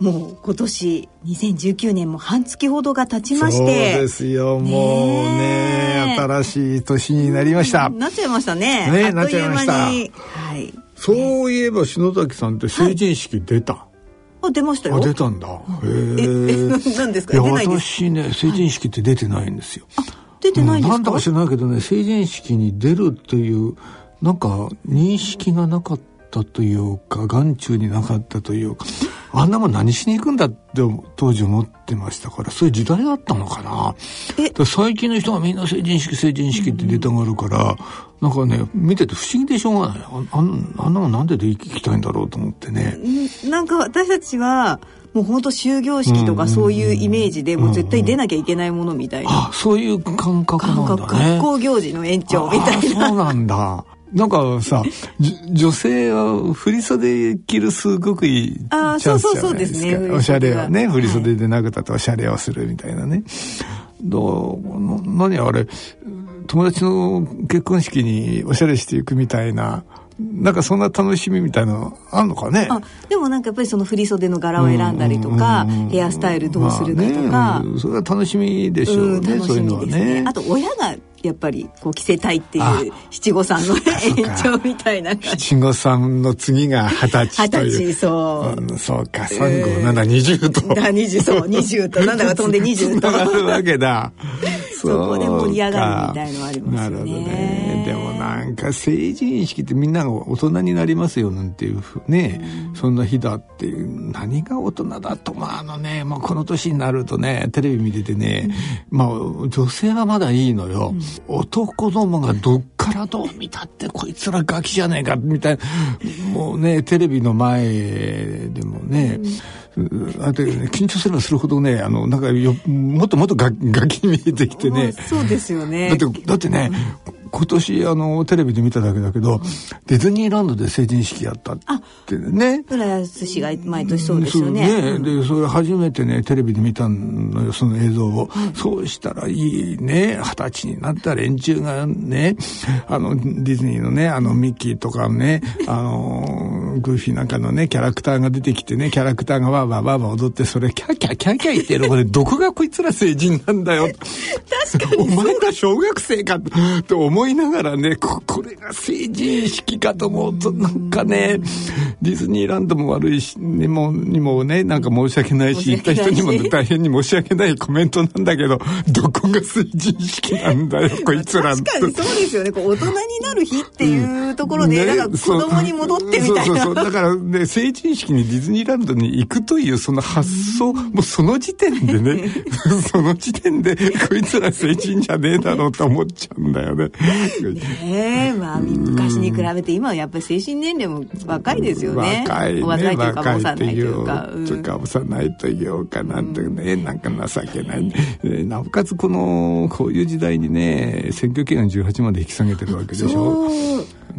もう今年2019年も半月ほどが経ちましてそうですよもうね新しい年になりましたなっちゃいましたねねなっちゃいましたはいそういえば篠崎さんって成人式出た、はいあ出ましたよ。あ出たんだ。へえ。何ですか？いや私ね成人式って出てないんですよ。出てないんですか？なんだか知らないけどね成人式に出るというなんか認識がなかったというか眼中になかったというか。あんなもん何しに行くんだって当時思ってましたからそういう時代だったのかな。最近の人がみんな成人式成人式って出たがるから、うん、なんかね見てて不思議でしょうがない。ああんなもんなんでで行きたいんだろうと思ってね。なんか私たちはもう本当終業式とかそういうイメージでもう絶対出なきゃいけないものみたいな、うんうん、あそういう感覚なんだね。学校行事の延長みたいな。そうなんだなんかさ、女性は振り袖着るすごくいいチャンスじゃないですか。そうそうそうですね。おしゃれはね、振り袖でなくたっておしゃれをするみたいなね。どう、何あれ、友達の結婚式におしゃれしていくみたいな、なんかそんな楽しみみたいなあんのかね？でもなんかやっぱりその振り袖の柄を選んだりとか、ヘアスタイルどうするかとか、まあね、それは楽しみでしょうね、うん、そういうのはねあと親がやっぱりこう着せたいっていう七五三の延長みたいな七五三の次が二十歳という。二十歳そう、うん、そうか三五七二十と。二十そう二十と。なんだか飛んで二十と。あるわけだ。そこで盛り上がるみたいのありますよねなんか成人式ってみんなが大人になりますよなんていうね、うん、そんな日だっていう何が大人だとまああのね、まあ、この年になるとねテレビ見ててね、うん、まあ女性はまだいいのよ、うん。男どもがどっからどう見たってこいつらガキじゃねえかみたいな。もうねテレビの前でもね、うん、あで、ね、緊張すればするほどねあのなんかよもっともっとガ ガキ見えてきてね。そうですよね。だってだってね、今年あのテレビで見ただけだけど、ディズニーランドで成人式やったってね。浦安市が毎年そうですよね、ね、でそれ初めてねテレビで見たのよその映像を、はい、そうしたらいいね二十歳になった連中がねあのディズニーのねあのミッキーとかねあのグーフィーなんかのねキャラクターが出てきてねキャラクターがわーわーわーわー踊ってそれキャーキャーキャーキャー言ってるこれどこがこいつら成人なんだよ。確かにお前ら小学生かって思思いながらねここれが成人式かと思うとなんかねディズニーランドも悪いしにもにもねなんか申し訳ないし行った人にも大変に申し訳ないコメントなんだけど どこが成人式なんだよこいつら確かにそうですよね。こう大人になる日っていうところで、うんね、なんか子供に戻ってみたいな。そう そうそうだからね成人式にディズニーランドに行くというその発想もうその時点でね その時点でこいつら成人じゃねえだろうと思っちゃうんだよね。ねえ、まあ、昔に比べて今はやっぱり精神年齢も若いですよね。若い、ね。若いというか、幼いというか。というか、幼いというか、なんてね、なんか情けない。なおかつ、この、こういう時代にね、選挙権が18まで引き下げてるわけでしょ。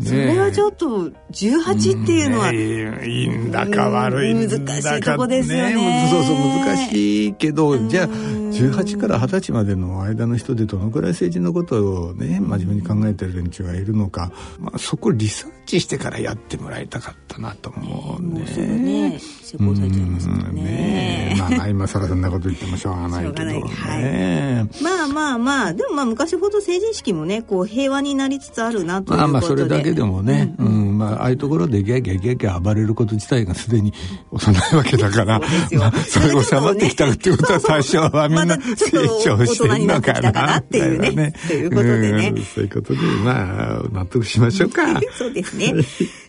それはちょっと18っていうのは、ね、いいんだか悪いんだか、難しいとこですよね、ね、そうそう難しいけどじゃあ18から20歳までの間の人でどのくらい政治のことをね真面目に考えてる連中がいるのか、まあ、そこリサーチしてからやってもらいたかったなと思うね。え。ー、ね。成功されちゃいますからね。ねまあ今更そんなこと言ってもしょうがないけど。ね。はい、まあまあまあでもまあ昔ほど成人式もねこう平和になりつつあるなということで。まあまあそれだけでもね、うん、うん、まあああいうところでギャギャギャギャ暴れること自体がすでに幼いわけだから、まあ、それを収まってきたってことは最初はみんな成長してるのかなっていうね。ということでね。そういうことでまあ納得しましょうか。そうですね。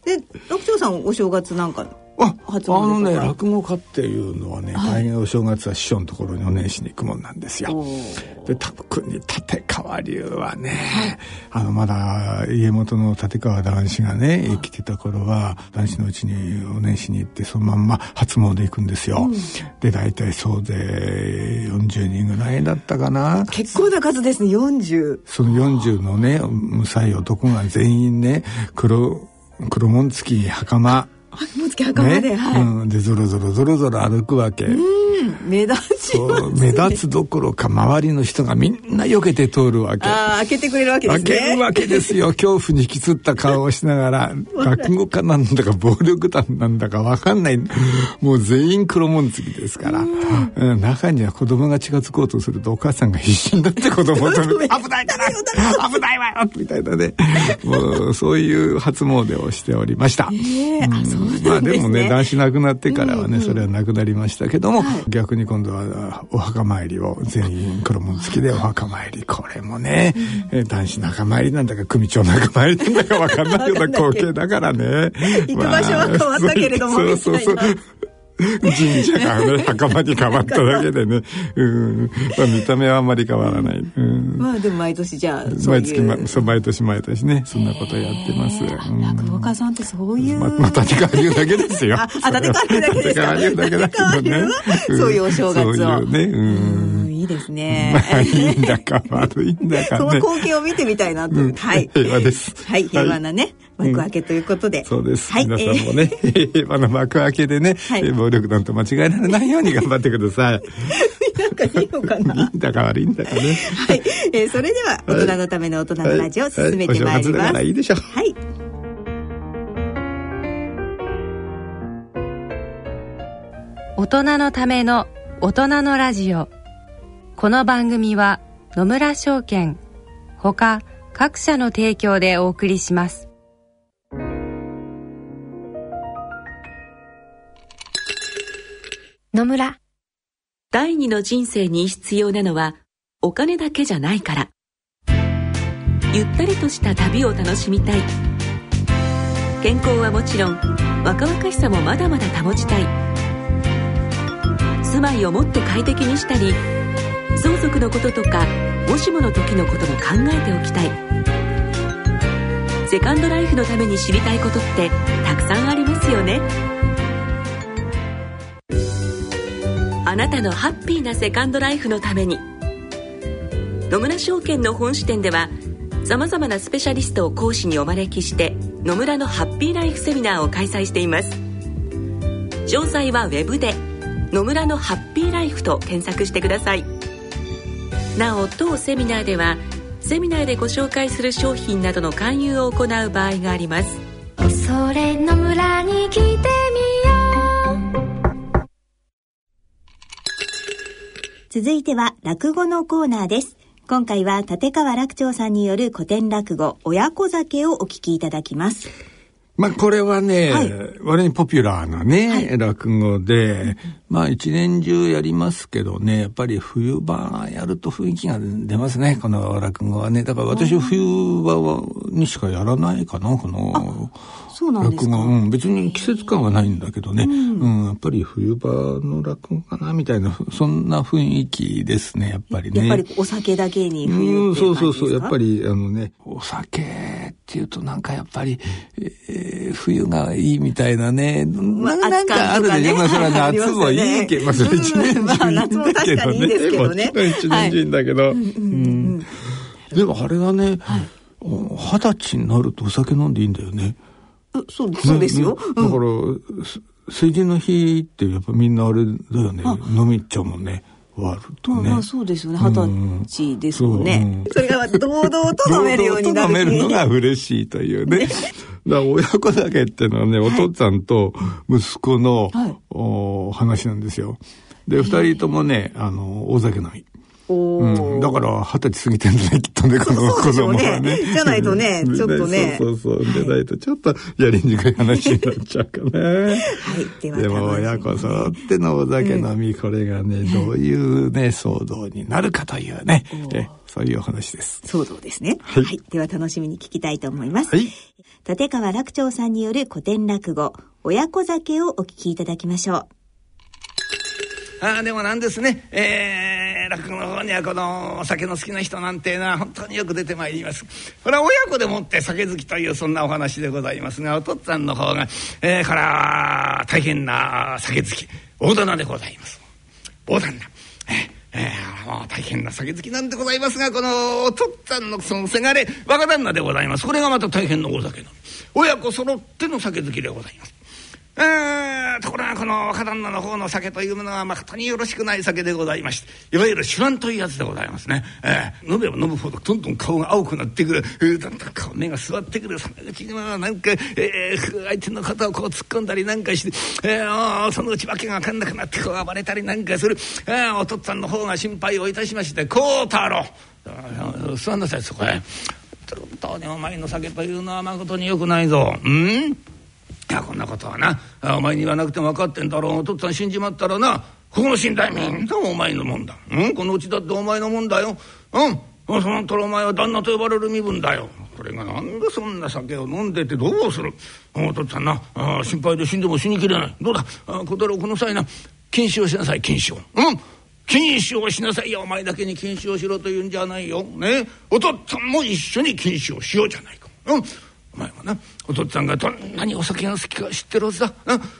で、六長さんお正月なんかああのね落語家っていうのはね、大変お正月は師匠のところにお年しに行くもんなんですよ。で特に立川流はね、あのまだ家元の立川談志がね生きてた頃は談志のうちにお年しに行ってそのまんま初詣行くんですよ。で大体総勢40人ぐらいだったかな。結構な数ですね40その40のね無才男が全員ね黒黒紋付き袴もうつき袴で、ね。はい、うん、でゾロゾロゾロゾロ歩くわけ。目立ちますそう目立つどころか周りの人がみんな避けて通るわけ。ああ開けてくれるわけですね。開けるわけですよ。恐怖に引きつった顔をしながら落語家なんだか暴力団なんだか分かんない。もう全員黒紋付きですから、うん。中には子供が近づこうとするとお母さんが必死になって子供を止めて 危ないから危ないわよみたいなね もうそういう初詣をしておりました。え。えあそうなんですね。まあでもね男子亡くなってからはね、それはなくなりましたけども、逆に今度はお墓参りを全員黒紋付きでお墓参り。これもね、えー男子仲参りなんだか組長仲参りなんだか分かんないような光景だからね 行く場所は変わったけれどもまあそうそうそう神社がね袴に変わっただけでね、うん。まあ、見た目はあんまり変わらない、うん。まあでも毎年じゃあそう毎月、まそう毎年毎年ねそんなことやってます、うん。落語家さんってそういう、ままあ、立川流だけですよ。ああ立川流だけですか立川流だけだけどね。そういうお正月を。そういうね。う。うんんいいですね、まあ、いいんだか悪いんだかそのね。光景を見てみたいなと。いう、うん。はい。平和です。はい。平和なね、幕開けということで、そうです。はい。皆さんもね、平和な幕開けでね、はい。暴力団と間違えられないように頑張ってください。なんかいいのかな？いいんだか悪いんだかね。はい、えーそれでは大人のための大人のラジオを進めてまいりはお正月だます。からい。いでしょう。はい。大人のための大人のラジオこの番組は野村証券ほか各社の提供でお送りします。野村。第二の人生に必要なのはお金だけじゃないから。ゆったりとした旅を楽しみたい。健康はもちろん若々しさもまだまだ保ちたい。住まいをもっと快適にしたり相続のこととかもしもの時のことも考えておきたい。セカンドライフのために知りたいことってたくさんありますよね。あなたのハッピーなセカンドライフのために。野村証券の本支店ではさまざまなスペシャリストを講師にお招きして野村のハッピーライフセミナーを開催しています。詳細はウェブで「野村のハッピーライフ」と検索してください。なお当セミナーではセミナーでご紹介する商品などの勧誘を行う場合があります。それの村に来てみよう。続いては落語のコーナーです。今回は立川楽長さんによる古典落語親子酒をお聞きいただきます。まあこれはね、はい。割にポピュラーなね、落語で、まあ一年中やりますけどね、やっぱり冬場やると雰囲気が出ますね、この落語はね。だから私冬場はにしかやらないかな、このそうなんですか？落語。うん、別に季節感はないんだけどね、うん、やっぱり冬場の落語かな、みたいな、そんな雰囲気ですね、やっぱりね。やっぱりお酒だけに冬うん、っていそううそうそう。感じですかやっぱり、あのね、お酒っていうとなんかやっぱり、えー冬がいいみたいなね。まあななんかあるでしょ。まあそれは夏もいいけど、まあそれ一年中いいんだけどね。まあね一年中いいんだけど。うんでもあれがね、お二十歳になるとお酒飲んでいいんだよね。うそうそうですよ、だから、す成人の日ってやっぱみんなあれだよね。飲み行っちゃうもんね。終わるとね。まあまあそうですよね二十歳ですもんね、うんそれが堂々と飲めるようになる堂々と飲めるのが嬉しいというね。だから親子酒っていうのはね、お父さんと息子の、はいお話なんですよ。で、二人ともね、あの、大酒飲み。うん、だから二十歳過ぎてんだねきっとねこの子供はね。じゃないとね ちょっとねそうそうそう。でないとちょっとやりにくい話になっちゃうかね。はい。ではでも親子揃ってのお酒飲み、これがね、どういうね、騒動になるかというね、えそういうお話です。騒動ですね。ははいい。では楽しみに聞きたいと思います。はい。立川楽長さんによる古典落語、親子酒をお聞きいただきましょう。ああでもなんですね、えー、落語の方にはこのお酒の好きな人なんていうのは本当によく出てまいります。これは親子でもって酒好きというそんなお話でございますがお父っつぁんの方が、えー、から大変な酒好き。大棚でございます。大旦那えーもう大変な酒好きなんでございますがこのお父っつぁんのそのせがれ若旦那でございます。これがまた大変なお酒の。親子揃っての酒好きでございます。ところがこの若旦那の方の酒というものは誠によろしくない酒でございましていわゆる酒乱というやつでございますね、えー飲めば飲むほどどんどん顔が青くなってくる、えーだんだん顔目が座ってくるそのうちにはなんか、えー相手の肩をこう突っ込んだりなんかして、えーそのうち訳が分かんなくなってこう暴れたりなんかする、えーお父っつぁんの方が心配をいたしまして「孝太郎。座んなさいそこへ」本当にお前の酒というのは誠によくないぞ。うん？いやこんなことはなお前に言わなくても分かってんだろう。お父っつぁん死んじまったらなここの寝台みんなお前のもんだ、うん、このうちだってお前のもんだよ。うんそのったらお前は旦那と呼ばれる身分だよ。これがなんでそんな酒を飲んでてどうする？お父っつぁんなあ心配で死んでも死にきれない。どうだ？小太郎この際な禁酒をしなさい禁酒を。うん禁酒をしなさいよ。お前だけに禁酒をしろというんじゃないよ。ね。お父っつぁんも一緒に禁酒をしようじゃないか。うん。お前もな。お父っつぁんがどんなにお酒が好きか知ってるはずだ。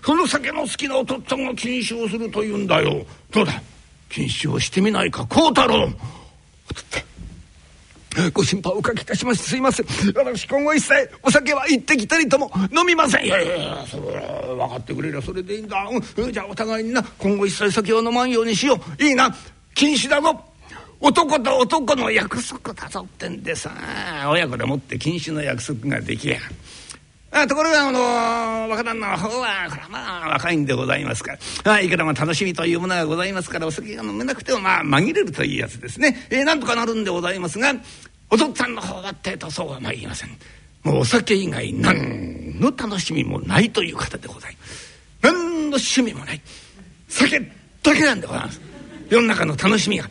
その酒の好きなお父っつぁんが禁酒をするというんだよ。どうだ？禁酒をしてみないか孝太郎。お父っつぁんご心配おかけいたしましてすいません。私今後一切お酒は一滴たりとも飲みません。いやいやいやそれは分かってくれりゃそれでいいんだ、うん、じゃあお互いにな今後一切酒を飲まんようにしよういいな禁酒だぞ男と男の約束だぞってんでさ。親子でもって禁酒の約束ができや。あところがあの若旦那の方はこれはまあ若いんでございますからあいくらも楽しみというものがございますからお酒が飲めなくてもまあ紛れるというやつですね、えーなんとかなるんでございますがお父っつぁんの方はってとそうはまいりません。もうお酒以外何の楽しみもないという方でございます。何の趣味もない。酒だけなんでございます。世の中の楽しみが。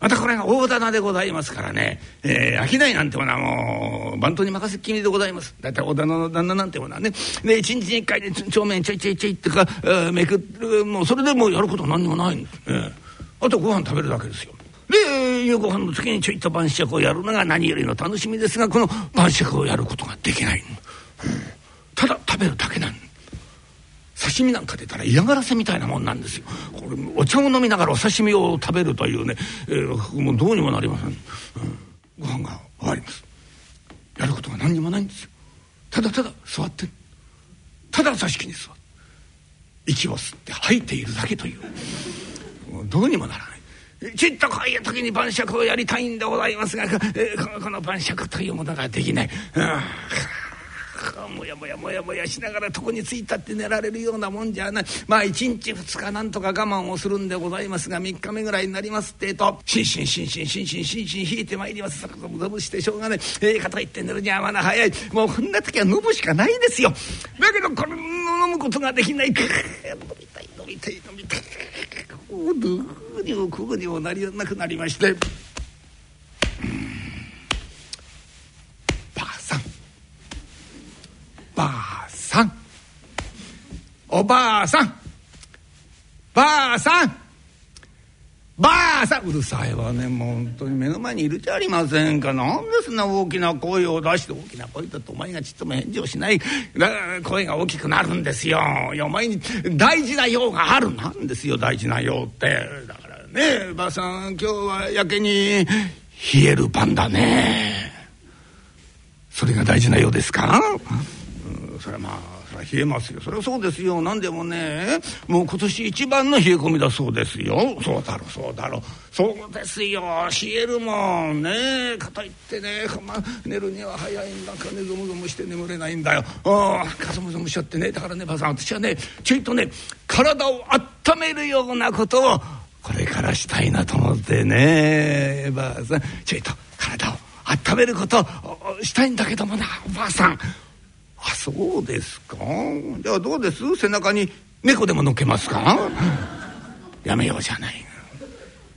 またこれが大棚でございますからね、えー、商いなんてものはもう番頭に任せっきりでございます。大体大棚の旦那なんてものはね。で一日に一回で帳面ちょいちょいちょいってか、えーめくる。もうそれでもうやることは何にもないんです、えーあとご飯食べるだけですよ。で夕ご飯の時にちょいと晩酌をやるのが何よりの楽しみですがこの晩酌をやることができない、うんただ食べるだけなん刺身なんか出たら嫌がらせみたいなもんなんですよ。これお茶を飲みながらお刺身を食べるというね、えーもうどうにもなりません、うん。ご飯が終わります。やることが何にもないんですよ。ただただ座って。ただ座敷に座る息を吸って吐いているだけという。うどうにもならない。ちっとこういう時に晩酌をやりたいんでございますが、えーこの晩酌というものができない。うん。もやもやもやもやしながら床についたって寝られるようなもんじゃない。まあ1日2日なんとか我慢をするんでございますが3日目ぐらいになりますってえとしんしんしんしんしんしんしんしん引いてまいりますそこぞぶぶしてしょうがないええかといって寝るにはまだ早いもうこんな時は飲むしかないですよだけどこれ飲むことができない飲みたい飲みたい飲みたいこうどうにもこうにもなりなくなりましてばあさん。おばあさん。ばあさん。ばあさん。うるさいわね。もう本当に目の前にいるじゃありませんか。なんでそんな大きな声を出して大きな声だとお前がちっとも返事をしない。声が大きくなるんですよ。お前に大事な用がある。なんですよ大事な用って。だからねばあさん今日はやけに冷える晩だね。それが大事なようですか、それはまあそれは冷えますよ。それはそうですよ。何でもねもう今年一番の冷え込みだそうですよ。そうだろうそうだろう。そうですよ。冷えるもんね。かといってね、まあ、寝るには早いんだかねゾムゾムして眠れないんだよ。ああかゾムゾムしちゃってね。だからねばあさん私はねちょいとね体を温めるようなことをこれからしたいなと思ってねばあさん。ちょいと体を温めることをしたいんだけどもなおばあさん。あそうですか？じゃあどうです？背中に猫でも乗っけますか？やめようじゃない。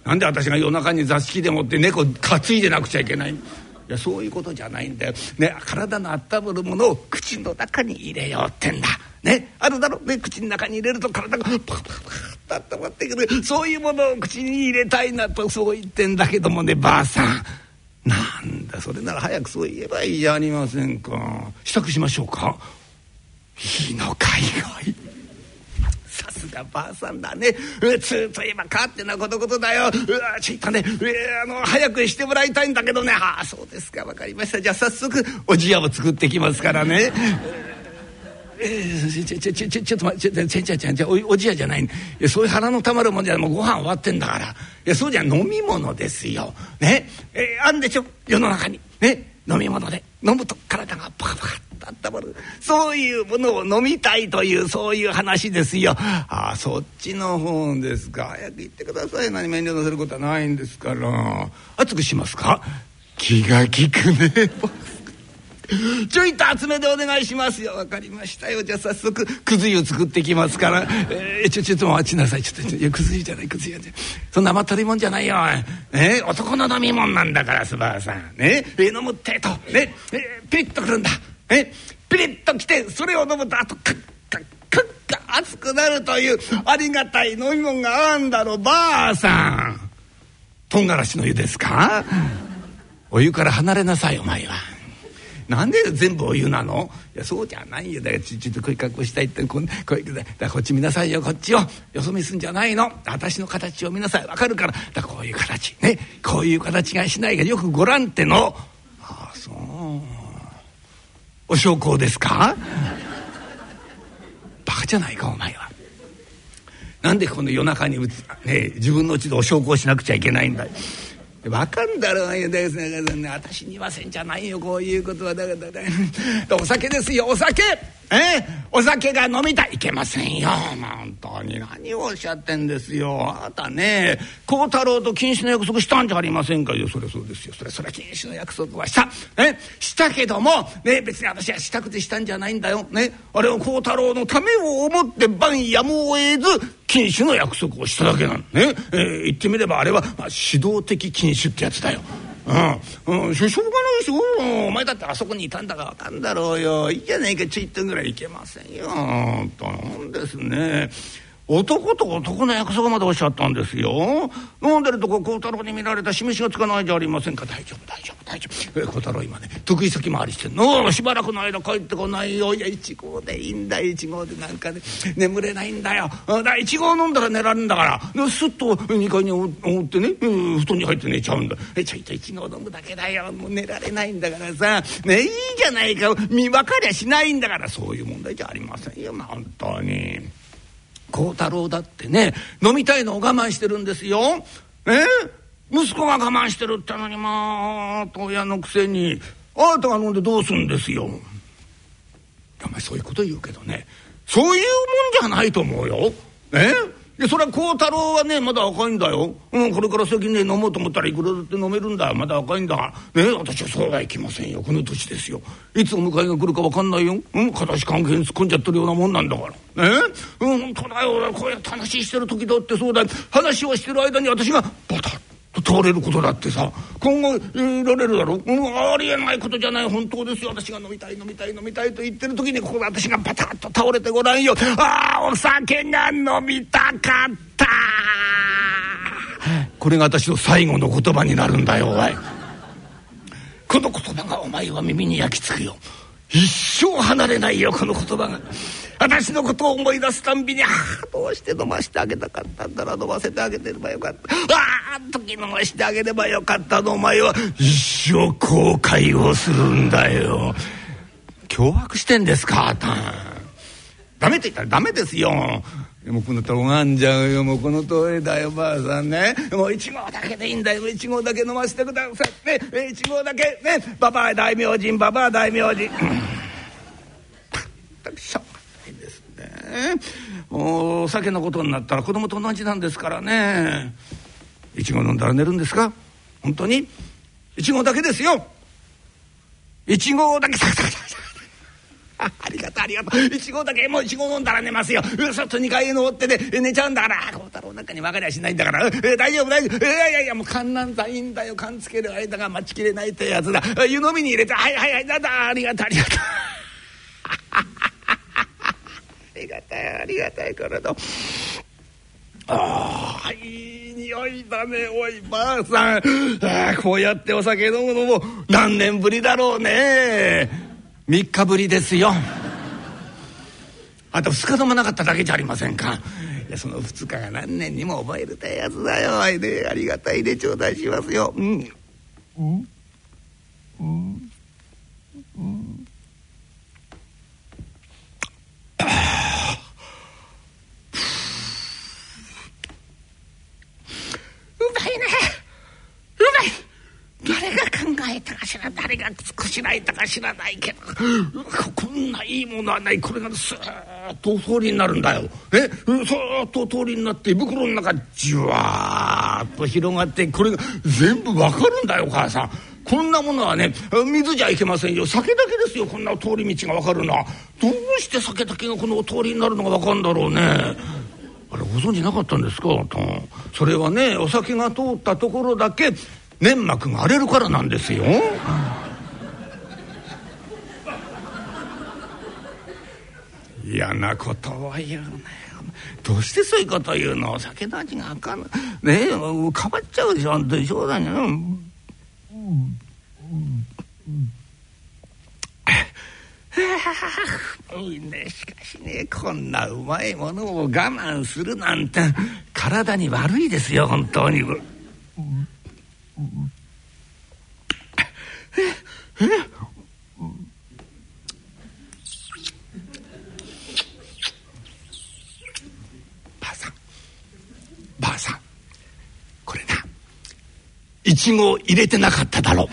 なんで私が夜中に座敷でもって猫担いでなくちゃいけない？いやそういうことじゃないんだよ、ね、体の温まるものを口の中に入れようってんだ。ねあるだろ？ね口の中に入れると体がパカパカパカと温まってくる。そういうものを口に入れたいなとそう言ってんだけどもねばあさん。なんだそれなら早くそう言えばいいじゃありませんか。支度しましょうか。いいのかいいさすがばあさんだね。うつといえば勝手なことことだよ。うわちょいとねあの早くしてもらいたいんだけどね。ああそうですか。分かりました。じゃあ早速おじやを作ってきますからね。えー、ちょちょちょちょちょっと待ってちょちょちょちょおおじやじゃないいやそういう腹のたまるもんじゃもうご飯終わってんだからいやそうじゃ飲み物ですよねえー、あんでしょ世の中にね飲み物で飲むと体がパカパカと温まるそういうものを飲みたいというそういう話ですよああそっちの方ですか早く言ってください何面倒なせることはないんですから熱くしますか気が利くね ちょいと厚めでお願いしますよ。分かりましたよ。じゃあ早速くず湯作ってきますから、えー、ちょちょっと待ちなさい。ちょっといやくず湯じゃないくず湯じゃ。そんな甘ったるいもんじゃないよ、ね、男の飲み物なんだからすばあさん。ねえ飲むってと。ねえピリッとくるんだ。ねピリッときてそれを飲むとあとカッカッカッカ熱くなるというありがたい飲み物があんだろばあさん。唐辛子の湯ですか？お湯から離れなさいお前は。なんで全部お湯なの？いやそうじゃないよ。だからちょっとこういう格好したいって。こうこだこっち見なさいよ。こっちを。よそ見すんじゃないの？私の形を見なさい。わかるから。だこういう形。ね。こういう形がしないがよくご覧っての。ああそう。お焼香ですか？バカじゃないかお前は。なんでこの夜中に、ね、自分のうちでお焼香しなくちゃいけないんだわかんだろうよ私に言わせんじゃないよこういうことは。だからだからお酒ですよお酒！えお酒が飲みたいいけませんよ。本当に。何をおっしゃってんですよ。あなたね孝太郎と禁止の約束したんじゃありませんかいやそれそうですよ。それそれ禁止の約束はした。えしたけどもね別に私はしたくてしたんじゃないんだよ。ねあれは孝太郎のためを思って晩やむを得ず禁酒の約束をしただけなのね、えー、言ってみればあれは、まあ、指導的禁酒ってやつだよ。うん、うん、しょうがないでしょお前だってあそこにいたんだから分かんだろうよ。いいじゃねえか。ちょいとぐらいいけませんよ。と思うんですね。男と男の約束までおっしゃったんですよ。飲んでるとこ孝太郎に見られた示しがつかないじゃありませんか。大丈夫大丈夫大丈夫。孝太郎今ね得意先回りしてんの。しばらくの間帰ってこないよ。いや一合でいいんだ。一合でなんかね眠れないんだよ。だ一合飲んだら寝られるんだから。すっと2階におってね布団に入って寝ちゃうんだ。えちょいと一合飲むだけだよ。もう寝られないんだからさ。ねいいじゃないか。見分かりゃしないんだから。そういう問題じゃありませんよ。本当に。孝太郎だってね飲みたいのを我慢してるんですよ。え息子が我慢してるってのにまあ親のくせにあなたが飲んでどうすんですよ。お前そういうこと言うけどねそういうもんじゃないと思うよ。えでそれは孝太郎はねまだ若いんだよ、うん、これから先ね飲もうと思ったらいくらだって飲めるんだ。まだ若いんだ。からね私はそうはいきませんよ。この年ですよ。いつお迎えが来るか分かんないよ、うん、形関係に突っ込んじゃってるようなもんなんだから。ねうん本当だよ。こうやって話してる時だってそうだ。話をしてる間に私がバタッ通れることだってさ。今後いられるだろ、う。ん、ありえないことじゃない。本当ですよ。私が飲みたい飲みたい飲みたいと言ってる時にここで私がパタッと倒れてごらんよ。ああお酒が飲みたかった。これが私の最後の言葉になるんだよおい。この言葉がお前は耳に焼き付くよ。一生離れないよこの言葉が。私のことを思い出すたんびに「ああどうして飲ましてあげたかったんだら飲ませてあげてればよかった。ああ時飲ましてあげればよかったの。お前は一生後悔をするんだよ。脅迫してんですかあた。んダメって言ったらダメですよ。もうこのとがんじゃうよ。もうこの通りだよばあさんね。もう一合だけでいいんだよ。一合だけ飲ませてくださいね。一合だけね。ババア大名人ババア大名人、うん、しょお酒のことになったら子供と同じなんですからね。いちご飲んだら寝るんですか？本当に？いちごだけですよ。いちごだけサクサクサクありがとうありがとう。いちごだけもういちご飲んだら寝ますよ。うそっと2階へ登ってね寝ちゃうんだから。孝太郎なんかに分かりゃしないんだから、えー、大丈夫大丈夫。いやいやいやもう観覧剤いいんだよ。勘つける間が待ちきれないってやつだ。湯飲みに入れて。はいはいはいだだありがとうありがとう。りがたいありがたいからとああいい匂いだねおいばあさん。あこうやってお酒飲むのも何年ぶりだろうね。3日ぶりですよ。あと2日飲まなかっただけじゃありませんか。いやその2日が何年にも覚えるたやつだよ。あいでありがたいで頂戴しますよ。うん。うん。うん。うんうまいねうまい誰が考えたかしら誰がこしらえたか知らないけどこんないいものはない。これがスーッと通りになるんだよ。え？スーッと通りになって胃袋の中じわーっと広がってこれが全部わかるんだよ母さん。こんなものはね水じゃいけませんよ。酒だけですよこんな通り道がわかるのは。どうして酒だけがこの通りになるのがわかるんだろうね。あれご存知なかったんですか？それはねお酒が通ったところだけ粘膜が荒れるからなんですよ。嫌なことを言うねどうしてそういうこと言うの？お酒の味があかん。ねえ変わっちゃうでしょ。あん。たしょうがない。いねしかしねこん。なうまいものを我慢するなん。て体に悪いですよ本当に。ばあさん。えっえっばあさん。ばあさん。これな。イチゴを入れてなかっただろ。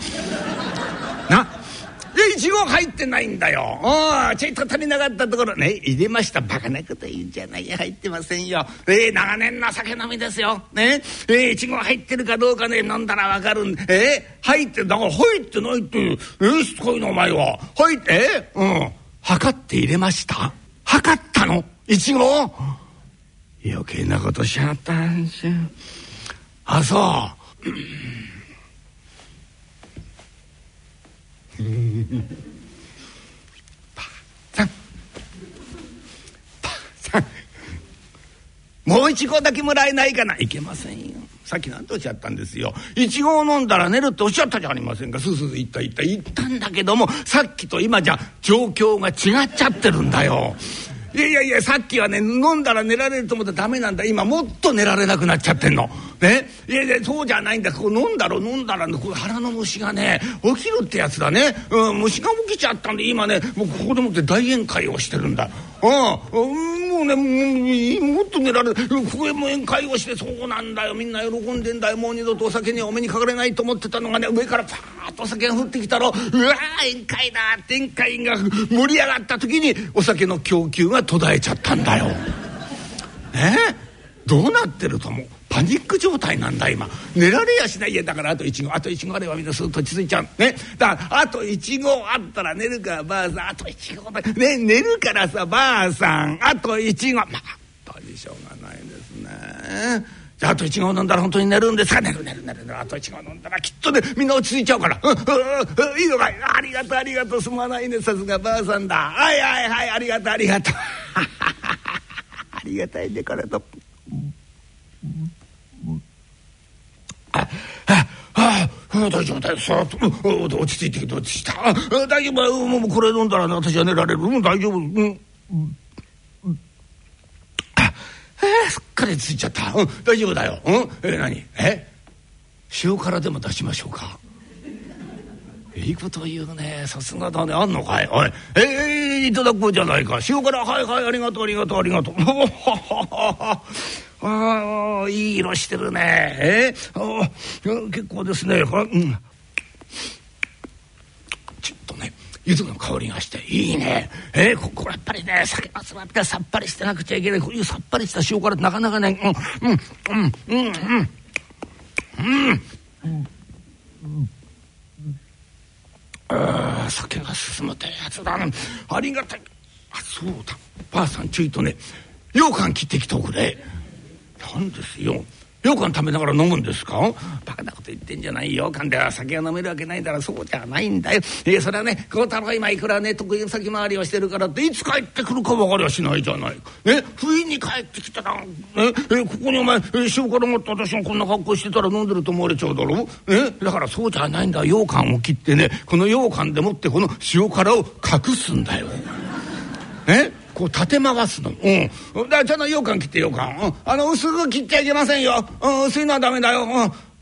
ちご入ってないんだよ。おちょいと足りなかったところ。ね入れました。バカなこと言うんじゃない入ってませんよ。えー、長年の酒飲みですよ。ねえー、いちご入ってるかどうかね飲んだらわかるん。えー、入ってだから入ってないってえー、しつこいのお前は。入ってえー、うん。測って入れました？測ったの？いちご余計なことしちゃったんですよ。あそう。ば あさん。ばあさん。もう一合だけもらえないかな。いけませんよ。さっき何とおっしゃったんですよ。いちごを飲んだら寝るっておっしゃったじゃありませんか。すうすー言った言った。言ったんだけどもさっきと今じゃ状況が違っちゃってるんだよ。いやいやさっきはね飲んだら寝られると思ったらダメなんだ。今もっと寝られなくなっちゃってんの。ね？いやいやそうじゃないんだ。こう飲んだろ飲んだらこ腹の虫がね起きるってやつだね、うん、虫が起きちゃったんで今ねもうここでもって大宴会をしてるんだ。うん、もうねもっと寝られる。ここへも宴会をしてそうなんだよ。みんな喜んでんだよ。もう二度とお酒にお目にかかれないと思ってたのがね。上からパーッとお酒が降ってきたらうわー宴会だ宴会が盛り上がった時にお酒の供給が途絶えちゃったんだよ。ねどうなってると思う？パニック状態なんだ今。寝られやしないやだからあと1号。あと1号あればみんなすぐと落ち着いちゃう。ね。だからあと1号あったら寝るからばあさん。あと1号。ね寝るからさばあさん。あと1号。まあ大しょうがないですね。じゃあと1号飲んだら本当に寝るんですか？寝る寝る寝る。寝るあと1号飲んだらきっとねみんな落ち着いちゃうから「うんうんうん。いいのかい？ありがとうありがとう。すまないねさすがばあさんだ。はいはいはい。ありがとうありがとう。ありが たいねこれと。ああああああ大丈夫だよさあ落ち着いてきて落ち着いた大丈夫もうこれ飲んだら私は寝られるう大丈夫うん、うあすっかりついちゃったうん大丈夫だようんえ何え塩辛でも出しましょうかいいこと言うねさすがだねあんのかいおいえー、いただこうじゃないか塩辛はいはいありがとうありがとうありがとうああいい色してるね。え？ー、あ結構ですね、うん、ちょっとね柚子の香りがしていいね。え？ー、ここやっぱりね酒のつまみがさっぱりしてなくちゃいけない。こういうさっぱりした塩辛ってなかなかねうんうんうんうんうん。うんああ酒が進むってやつだな。ありがたい。あそうだ。ばあさんちょいとね羊羹切ってきておくれ。なんですよ。羊羹食べながら飲むんですか？バカなこと言ってんじゃないよ。羊羹では酒が飲めるわけないだろそうじゃないんだよ、えー、それはね孝太郎今いくらね得意先回りをしてるからっていつ帰ってくるか分かりゃしないじゃないね？不意に帰ってきたら、ね？え、ここにお前、塩辛持って私もこんな格好してたら飲んでると思われちゃうだろう、ね、だからそうじゃないんだ。羊羹を切ってねこの羊羹でもってこの塩辛を隠すんだよ。ね？こう立て回すの。うん。だちゃんと羊羹切って羊羹。うん。あの、薄く切っちゃいけませんよ。うん、薄いのはダメだよ。うん。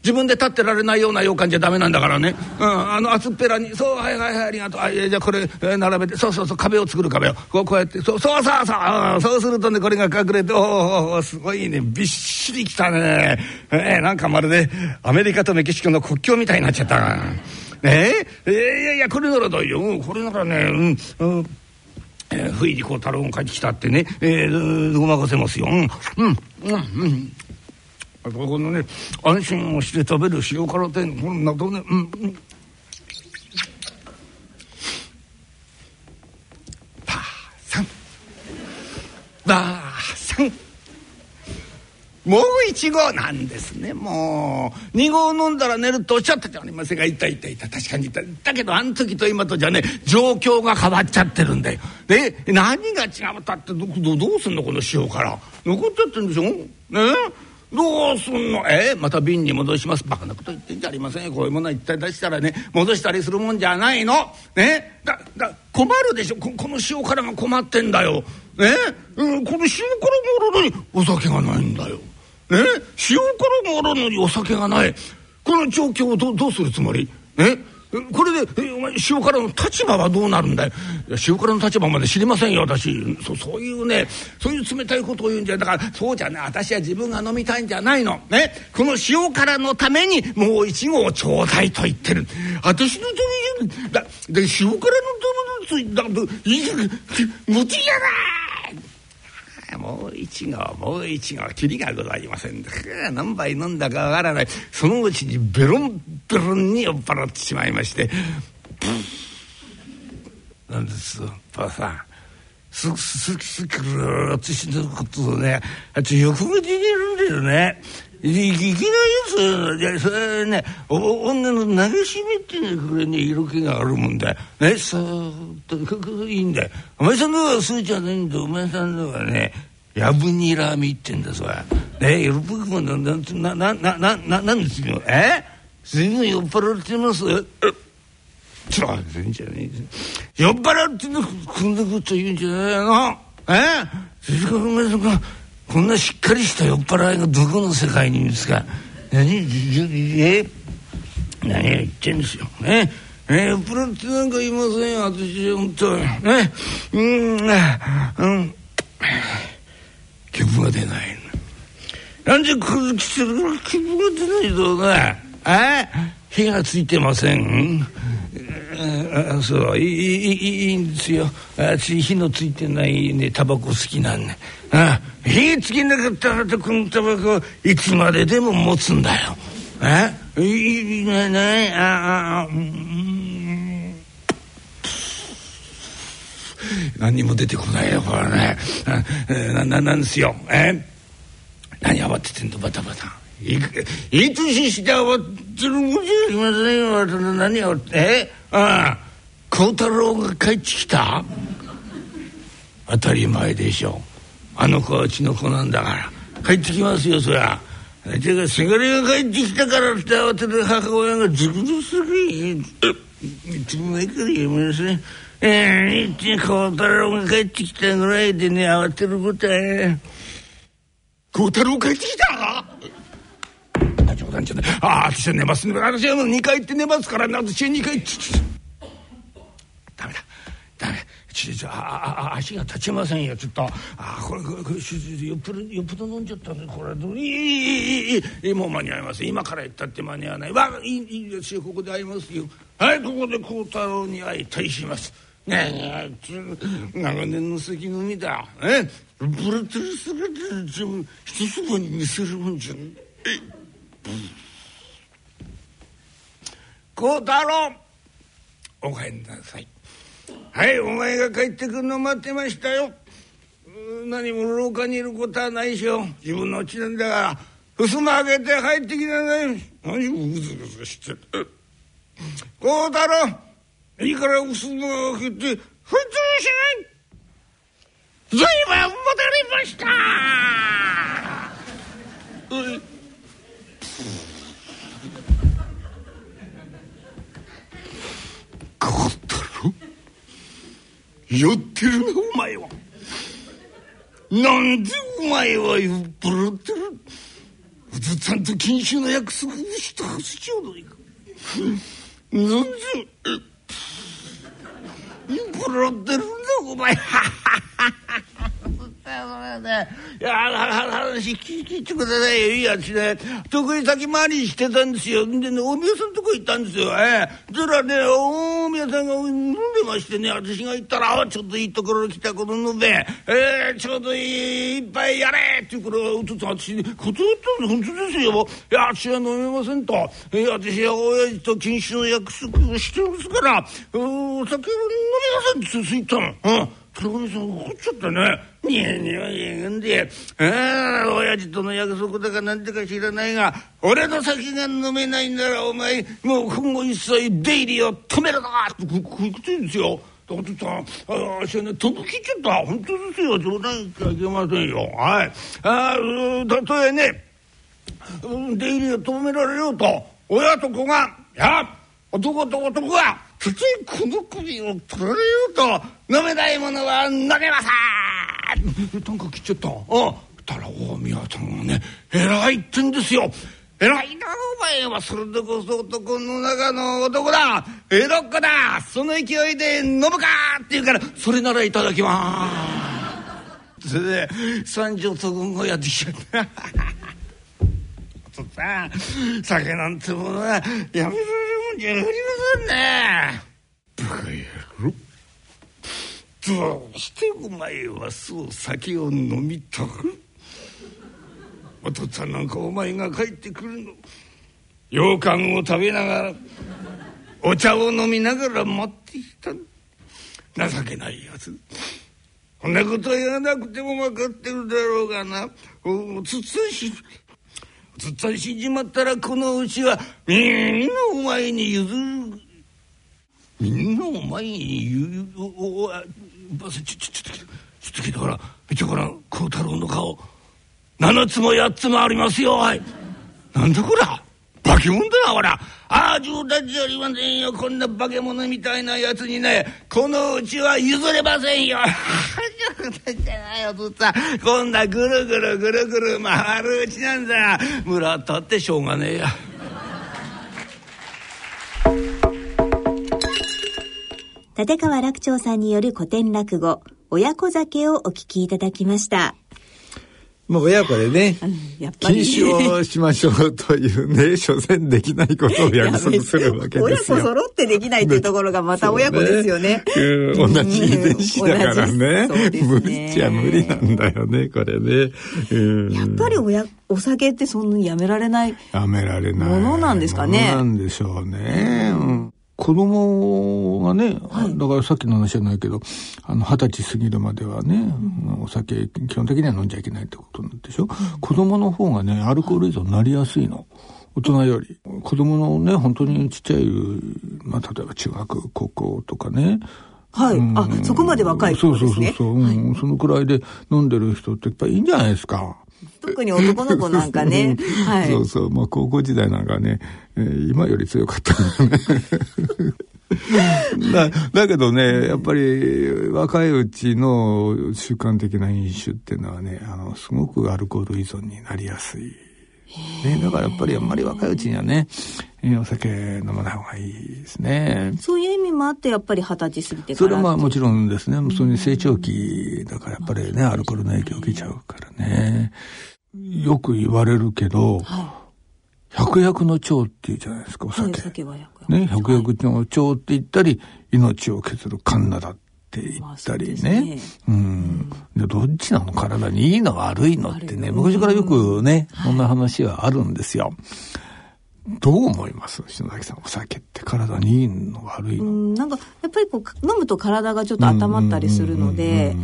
自分で立ってられないような羊羹じゃダメなんだからね。うん。あの、厚っぺらに。そう、はいはいはい、ありがとう。あ、じゃあこれ、えー、並べて。そうそうそう、壁を作る壁を。こう、こうやって。そう、そうそうそう。うん、そうするとね、これが隠れて、おおすごいね。びっしりきたね。えー、なんかまるで、アメリカとメキシコの国境みたいになっちゃった。えー、えー、いやいや、これならだよ。これならね、うん、うん。えー、不意にこう太郎が帰ってきたってね、えー、ごまかせますよ。うん、うん、うん。うんあとこのね安心をして食べる塩辛天こんなとね、うん。うん、ばあさんばあさんもう一号なんですね。もう二号飲んだら寝るとおっしゃったじゃありませんがいたいたい。た確かにい。ただけどあの時と今とじゃね状況が変わっちゃってるんだよ。で何が違ったってどどうすんのこの塩辛。残っちゃってるんでしょ？ね？どうすんの？え？また瓶に戻します。バカなこと言ってんじゃありませんこういうものは一体出したらね戻したりするもんじゃないの。ね？だだ困るでしょ？ここの塩辛が困ってんだよ。ね、うん、この塩辛があるのにお酒がないんだよ。ね塩辛があるのにお酒がない。この状況をどどうするつもり？ねこれでお前塩辛の立場はどうなるんだよ塩辛の立場まで知りませんよ私。そそういうねそういう冷たいことを言うんじゃだからそうじゃね私は自分が飲みたいんじゃないの。ね？この塩辛のためにもう一合ちょうだいと言ってる。私のためにだで塩辛のためのだいい無知じゃない！もう一合もう一合きりがございません何杯飲んだかわからないそのうちにベロンベロンに酔っ払ってしまいましてなんですばあさんすすすくる私のことをねあと横口にいるんだよね。いきなりそうじゃそれね女の投げしめってねこれね色気があるもんだよ。ねそーっといいんだよ。お前さんのはそうじゃないんだお前さんのはねやぶにらみってんだそれ。ねよろぶくもなななななななんですよ。え？すぐ酔っ払ってます？ちょっとんじゃねえ酔っ払ってのこんなこと言うんじゃないの？え？それからお前さんがこんなしっかりした酔っ払いがどこの世界にいるんですか。何？え？何言ってんですよ。ねえ？ー、プロってなんかいませんよ。私本当に。ねうん。うん。気分が出ないなんでこの来てるから気分が出ないぞなえ？火がついてません。あそういいいいいんですよ。私火のついてないねタバコ好きなんねあ火つけなかったらこのタバコいつまででも持つんだよ。えいいねねああうん。何にも出てこないよこれね。なななんですよ。え何慌ててんのバタバタ。いい年して慌てるもんじゃありませんよ何をえ？ああ。孝太郎が帰ってきた？当たり前でしょあの子はうちの子なんだから。帰ってきますよそりゃ。てかせがれが帰ってきたからって慌てる母親がずくずすぎいつも前から言いますねええ孝太郎が帰ってきたぐらいでね慌てることは。孝太郎帰ってきた？冗談じゃないああ私は寝ます。私はもう2回行って寝ますから。私は2回。ダメだ。ダメちょああ足が立ちませんよ。ちょっと。あこれこれこれよっぽどよっぽど飲んじゃったんでこれいいいいいいもう間に合いません今から行ったって間に合わない。わいいいいですよ。ここで会いますよ。はいここで孝太郎に相対します。ねえ長年の関のみだ。ねブルトル姿で自分一粒に見せるもんじゃん孝太郎お帰りなさい。はいお前が帰ってくるの待ってましたよ。何も廊下にいることはないしよ。自分の家なんだから襖開けて帰ってきなさい。何もぐずぐずしてる孝太郎いいから襖開けて入ってらっしゃい随分戻りました孝太郎酔ってるなお前は。なんでお前は酔っ払ってる？お父さんと禁酒の約束をしたはずじゃないか。なんで酔っ払ってるんだお前。いや話聞いてくださいよ。いいやつね。得意先回りしてたんですよ。でね大宮さんとこ行ったんですよ。ええ。そらね大宮さんが飲んでましてね私が行ったらちょっといいところに来たこと飲んでええちょうどいい一杯やれって言うからお父さん私に断ったんで本当ですよいや私は飲めませんと。いや私は親父と禁酒の約束をしてますからお酒を飲めませんって言ったの。うん。そこにさ怒っちゃってね「にえにえ言うんでああ親父との約束だかなんてか知らないが俺の酒が飲めないならお前もう今後一切出入りを止めるな!」ってこういうこと言うんですよ。お父さ、ああ、私はね、飛ぶ切っちゃった。本当ですよ。冗談言っちゃいけませんよ。はい。ああ、たとえね、出入りを止められようと、親と子が、いや、男と男が、たとえこの首を取られようと飲めないものは飲めません。短歌切っちゃった。あたら大宮さんがね偉いってんですよ。偉いなお前はそれでこそ男の中の男だ。江戸っ子だ。その勢いで飲むかって言うからそれならいただきます。それで三条と軍をやってきちゃった。お父さん酒なんてものはやめられるもんじゃありませんね。バカ野郎。どうしてお前はそう酒を飲みたく？お父さんなんかお前が帰ってくるの。羊羹を食べながらお茶を飲みながら待ってきた。情けないやつ。こんなこと言わなくても分かってるだろうがな。おつつしつったん死んじまったらこのうちはみんなお前に譲る。みんなお前に譲る。おおちょちょちょっとちょっと聞いてから見てから孝太郎の顔七つも八つもありますよおいなんだこら化け物だなほらああ冗談じゃありませんよこんな化け物みたいなやつにねこのうちは譲れませんよ冗談じゃないよ父さんこんなぐるぐるぐるぐる回るうちなんだ村ったってしょうがねえや。立川楽長さんによる古典落語、親子酒をお聞きいただきました。まあ親子でね、やっぱり。禁酒をしましょうというね、所詮できないことを約束するわけ親ですよ。子揃ってできないっていうところがまた親子ですよね。うん同じ遺伝子だからね。ね無理っちゃ無理なんだよね、これね。うんやっぱり親、お酒ってそんなにやめられない。やめられない。ものなんです。かねなんでしょうね。うん子供がね、だからさっきの話じゃないけど、あの、二十歳過ぎるまではね、お酒、基本的には飲んじゃいけないってことなんでしょ、子供の方がね、アルコール依存になりやすいの。大人より。子供のね、本当にちっちゃい、まあ、例えば中学、高校とかね、はい。うんあ、そこまで若いそう子ですね。そうそうそう、うんそのくらいで飲んでる人ってやっぱりいいんじゃないですか。特に男の子なんかね。はい。そうそう。まあ、高校時代なんかね、えー今より強かったよね。だだけどね、やっぱり若いうちの習慣的な飲酒っていうのはね、あの、すごくアルコール依存になりやすい。ね、だからやっぱりあんまり若いうちにはね、えーお酒飲まない方がいいですね。そういう意味もあって、やっぱり二十歳過ぎてから。それはまあもちろんですね、それに成長期だからやっぱりね、アルコールの影響を受けちゃうからね。よく言われるけど、は百薬の長っていうじゃないですか、おい。はい、酒。酒は役ね、百薬の長って言ったり、命を削るカンナだって言ったりね。ねうん。で、どっちなの？体にいいの悪いのってね、昔からよくね、そんな話はあるんですよ。どう思います？篠崎さんお酒って体にいいの悪いの？なんかやっぱりこう飲むと体がちょっと温まったりするので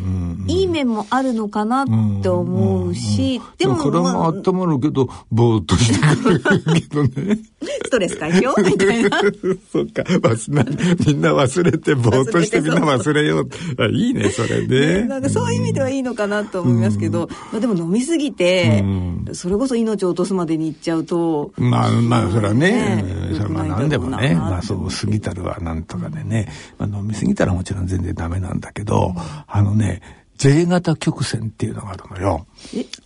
いい面もあるのかなって思うし、でも体も温まるけどぼーっとしてくるけどね。ストレス解消？みたいな。そっか。みんな忘れてぼーっとしてみんな忘れよう。あいいねそれで、ね、なんかそういう意味ではいいのかなと思いますけど、まあ、でも飲みすぎてそれこそ命を落とすまでにいっちゃうと。まあまあそれはね、それはまあ何でもね、まあそう過ぎたるはなんとかでね、まあ飲み過ぎたらもちろん全然ダメなんだけど、あのね、J 型曲線っていうのがあるのよ。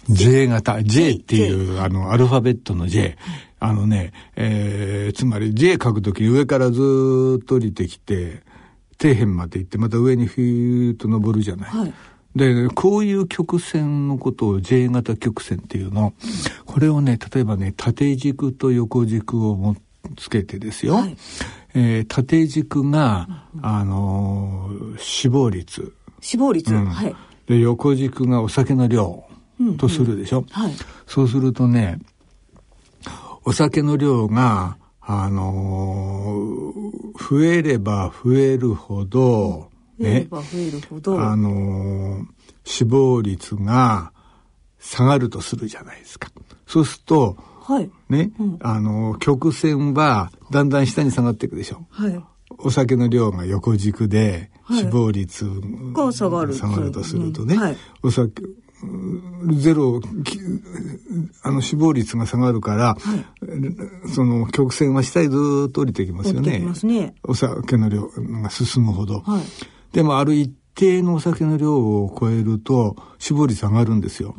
J 型、J っていうあのアルファベットの J。あのね、えー、つまり J 書くとき上からずっと降りてきて、底辺まで行ってまた上にフィーッと登るじゃない。はいで、こういう曲線のことを J 型曲線っていうの。これをね、例えばね、縦軸と横軸をもつけてですよ。はい、えー、縦軸が、あのー、死亡率。死亡率、うん、はい。で、横軸がお酒の量とするでしょ。うんうん、はい。そうするとね、お酒の量が、あのー、増えれば増えるほど、ね、増えるほど、あのー、死亡率が下がるとするじゃないですか。そうすると、はい、ね、うん、あのー、曲線はだんだん下に下がっていくでしょ。はい。お酒の量が横軸で、死亡率が下がる下がるとするとね、うん。はい、お酒ゼロあの死亡率が下がるから、はい、その曲線は下へずっと降りてきますよね。ね。お酒の量が進むほど。はいでもある一定のお酒の量を超えると死亡率上がるんですよ。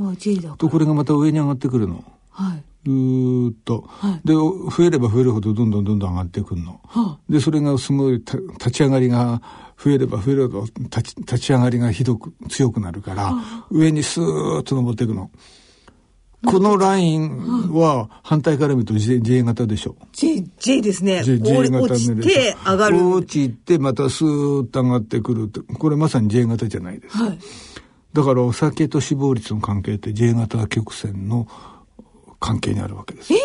とこれがまた上に上がってくるの。はい。ずーっと、はい、で増えれば増えるほどどんどんどんどん上がってくるの。はあ、でそれがすごい立ち上がりが増えれば増えるほど立ち立ち上がりがひどく強くなるから、はあ、上にスーッと登っていくの。このラインは反対から見ると J, J 型でしょ。J、J ですね。J, J 型落ちて上がる。落ちてまたスーッと上がってくるって。これまさに J 型じゃないですか。はい、だからお酒と死亡率の関係って J 型曲線の関係にあるわけです。え？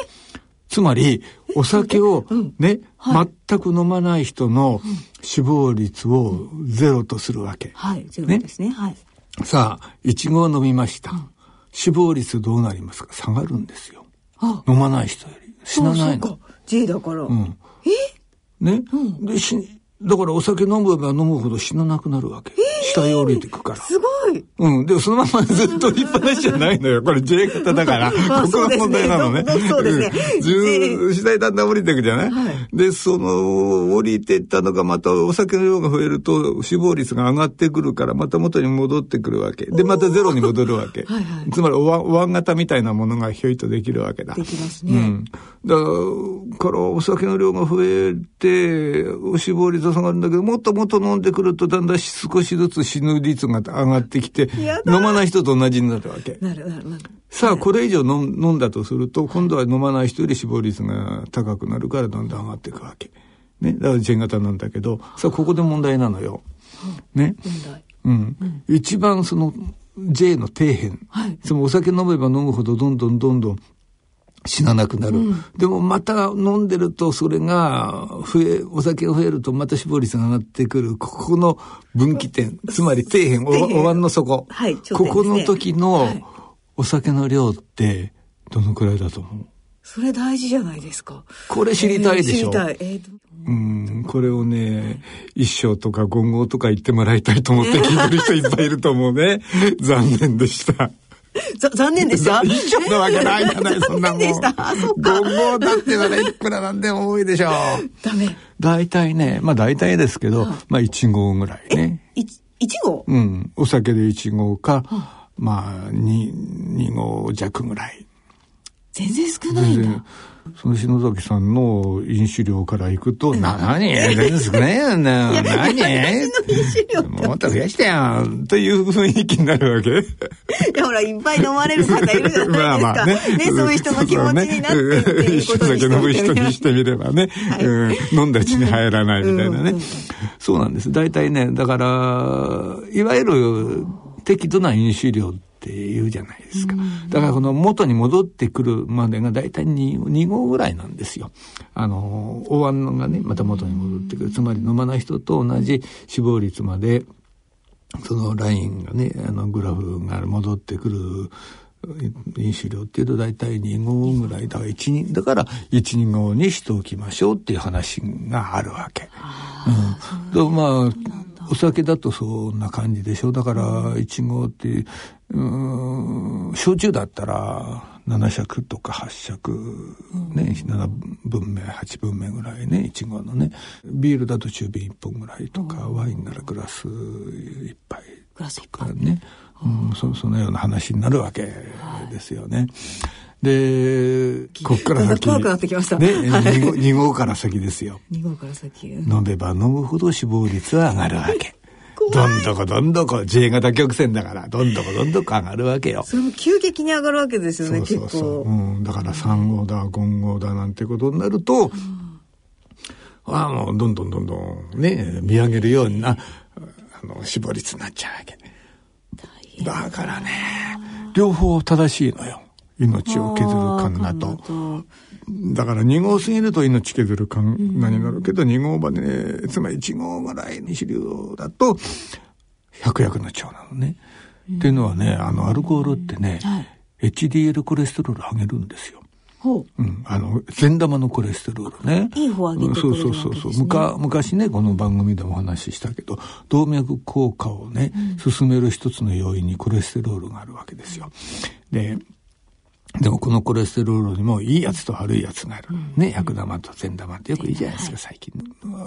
つまり、お酒をね、はい、全く飲まない人の死亡率をゼロとするわけ。はい、ゼロですね。はい。さあ、いちごを飲みました。うん死亡率どうなりますか？下がるんですよ。飲まない人より。死なないの。J だから。うん。え？ね、うん、で死だからお酒飲めば飲むほど死ななくなるわけ。下へ降りてくから。すごい。うん。でもそのままずっと立派なしじゃないのよ。これ J 型だから。ここが問題なのね。そうですね。次第だんだん降りていくじゃない、はい、で、その、降りていったのがまたお酒の量が増えると死亡率が上がってくるから、また元に戻ってくるわけ。で、またゼロに戻るわけ。はいはい、つまりおわ、お椀型みたいなものがひょいとできるわけだ。できますね。うん。だから、お酒の量が増えて、死亡率が下がるんだけど、もっともっと飲んでくるとだんだん少しずつ死ぬ率が上がってきて、飲まない人と同じになるわけ。なるなるなる。さあ、これ以上飲んだとすると、今度は飲まない人より死亡率が高くなるからどんどん上がっていくわけ。ね。だからジェン型なんだけど、さあ、ここで問題なのよ。ね。問題。うん。一番その、J の底辺。はい。そのお酒飲めば飲むほどどんどんどんどん死ななくなる、うん、でもまた飲んでるとそれが増えお酒が増えるとまた死亡率が上がってくるここの分岐点つまり底辺おお椀の底、はい、ね、ここの時のお酒の量ってどのくらいだと思う？それ大事じゃないですか。これ知りたいでしょ。えー、知りたい。えー、う？ん、これをね、一生とか言語とか言ってもらいたいと思って聞いてる人いっぱいいると思うね。残念でした。残念でした一緒なわけないじゃない、そんなもん。でした。そうか。5だってならいくらなんでも多いでしょう。ダメ。大体ね、まあ大体ですけど、まあ1号ぐらいね。1号うん。お酒で1号か、まあ2、2号弱ぐらい。全然少ないんだ。その篠崎さんの飲酒量からいくと、な、なに全然少ないよな。なに私の飲酒量ってもっと増やしてよという雰囲気になるわけ。いや、ほら、いっぱい飲まれる方いるじゃないですか。まあまあね。そういう人の気持ちになってるっていうことに酒飲む人にしてみればね、はいうん飲んだうちに入らないみたいなね。うんうんそうなんです。大体ね、だから、いわゆる適度な飲酒量っていうじゃないですか。だからこの元に戻ってくるまでが大体 2, 2号ぐらいなんですよ。あの、お椀がね、また元に戻ってくる。つまり飲まない人と同じ死亡率までそのラインがね、あのグラフが戻ってくる飲酒量っていうと大体2号ぐらいだから1人だから12号にしておきましょうっていう話があるわけ。うん、でまあお酒だとそんな感じでしょだから1号ってうん焼酎だったら7尺とか8尺ね、7分目8分目ぐらいね1号のねビールだと中瓶1本ぐらいとか、ワインならグラス1杯グラス一とかね、うん、そそのような話になるわけですよね。で、こっから先。怖くなってきましたね、はい2号 ,2 号から先ですよ。2号から先。飲めば飲むほど死亡率は上がるわけ。どんどこどんどこ J 型曲線だから、どんどこどんどこ上がるわけよ。それも急激に上がるわけですよね、そうそうそう。結構。うん、だから3号だ、5号だなんてことになると、あもうどんどんどんどんね、見上げるような、あの、死亡率になっちゃうわけ。だからね、両方正しいのよ。命を削るカンナと。だから2号過ぎると命削るカンナになるけど、2号までね、つまり1号ぐらいに主流だと、百薬の腸なのね。っていうのはね、あの、アルコールってね、HDL コレステロール上げるんですよ。ほう。うん、あの、善玉のコレステロールね。いい方を上げてくれるねうんそうそうそうそう。むか昔ね、この番組でもお話ししたけど、動脈硬化をね、進める一つの要因にコレステロールがあるわけですよ。で、でもこのコレステロールにもいいやつと悪いやつがある。ね、悪玉と善玉ってよくいいじゃないですか、最近。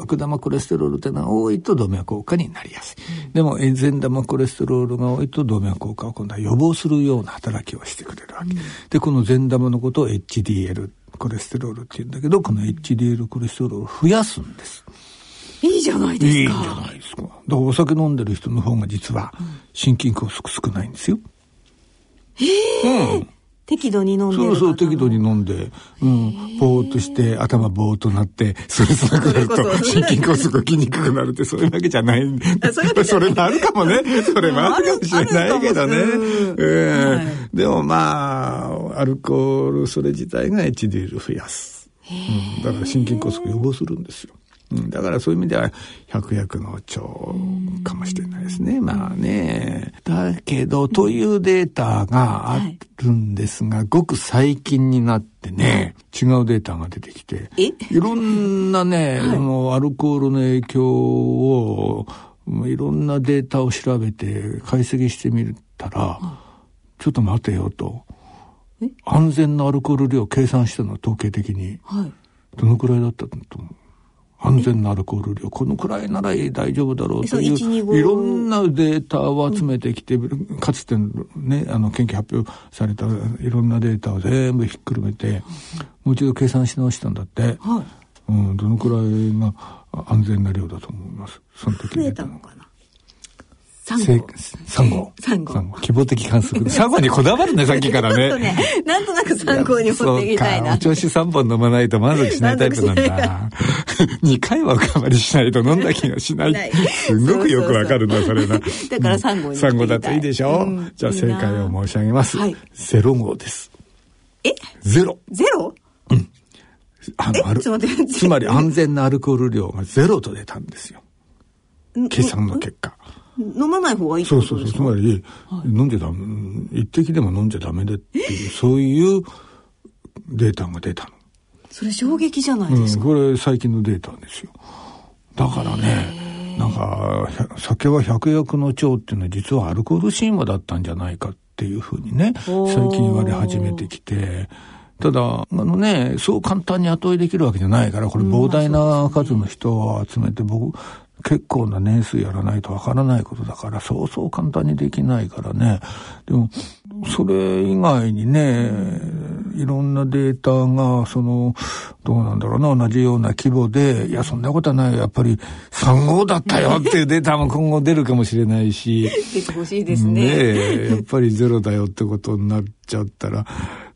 悪玉コレステロールってのは多いと動脈硬化になりやすい。でも、え善玉コレステロールが多いと動脈硬化を今度は予防するような働きをしてくれるわけ。で、この善玉のことを HDL コレステロールって言うんだけど、この HDL コレステロールを増やすんです。いいじゃないですか。いいんじゃないですか。だからお酒飲んでる人の方が実は心筋梗塞少ないんですよ。適度に飲んでそうそう、適度に飲んで、うん、ぼーっとして、頭ぼーっとなって、ストレスなくなると心筋梗塞起きにくくなるって、そういうわけじゃない。あそれもあるかもね。それもあるかもしれないけどね。うんええでもまあ、アルコール、それ自体が HDL 増やす。うん、だから心筋梗塞予防するんですよ。うん、だからそういう意味では百薬の腸かもしれないですね。まあね。だけど、というデータがあるんですが、ごく最近になってね、違うデータが出てきて、え？いろんなね、そのアルコールの影響を、いろんなデータを調べて解析してみたら、ちょっと待てよと。安全なアルコール量を計算したの統計的に。はい。どのくらいだったと思う？安全なアルコール量、このくらいなら大丈夫だろうといそう1 2 5う、いろんなデータを集めてきて、かつてね、あの、研究発表されたいろんなデータを全部ひっくるめて、もう一度計算し直したんだって、はい。うん、どのくらいが安全な量だと思います？その時増えたのかな？三せ号。三号。三号希望的観測。三号にこだわるね、さっきからね。ね、なんとなく参考に持っていきたいな。そうかお調子3本飲まないと満足しないタイプなん満だ。2回はおかわりしないと飲んだ気がしないない。すごくよくわかるんだ、それな。だから3号に3号だといいでしょ？うんじゃあ正解を申し上げますはい。0号です。え？ゼロ。ゼロ？あの、あるつまり安全なアルコール量がゼロと出たんですよ。計算の結果。飲まない方がいいそうそうそう。つまり、飲んじゃダメ、一滴でも飲んじゃダメでっていう、そういうデータが出たの。それ衝撃じゃないですうん、か。これ最近のデータですよ。だからね、なんか、酒は百薬の長っていうのは実はアルコール神話だったんじゃないかっていうふうにね、最近言われ始めてきて、ただ、あのね、そう簡単に後追いできるわけじゃないから、これ膨大な数の人を集めて、僕、結構な年数やらないとわからないことだから、そうそう簡単にできないからね。でも、それ以外にね、いろんなデータが、その、どうなんだろうな、同じような規模で、いや、そんなことはない。やっぱり、3号だったよ っていうデータも今後出るかもしれないし。出てほしいですね。ねやっぱりゼロだよってことになっちゃったら、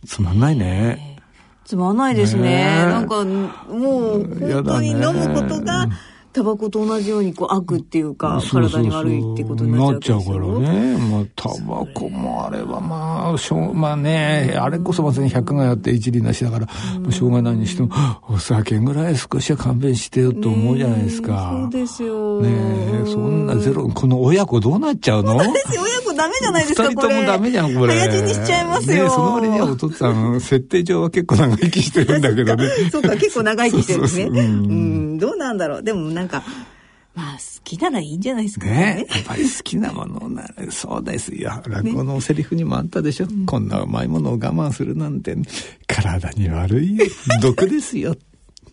つまんないね。つまんないですね。ねなんか、もう、本当に飲むことが、タバコと同じようにこう悪っていうか、体に悪いってことになっちゃうなっちゃうからね。まあ、タバコもあればまあ、しょう、まあね、あれこそまさに100がやって一理なしだから、うん、しょうがないにしても、お酒ぐらい少しは勘弁してよと思うじゃないですか。そうですよ。ねそんなゼロ、この親子どうなっちゃうの？親子ダメじゃないですか、二人ともダメじゃん、これ。早死にしちゃいますよ。ねその割にはお父さん、設定上は結構長生きしてるんだけどね。そうか、結構長生きしてるんですね。うん、どうなんだろう。でもなんか、まあ、好きならいいんじゃないですかね。ねやっぱり好きなものなら、そうですよ。落語のセリフにもあったでしょ。ね、こんなうまいものを我慢するなんて、体に悪いよ。毒ですよ。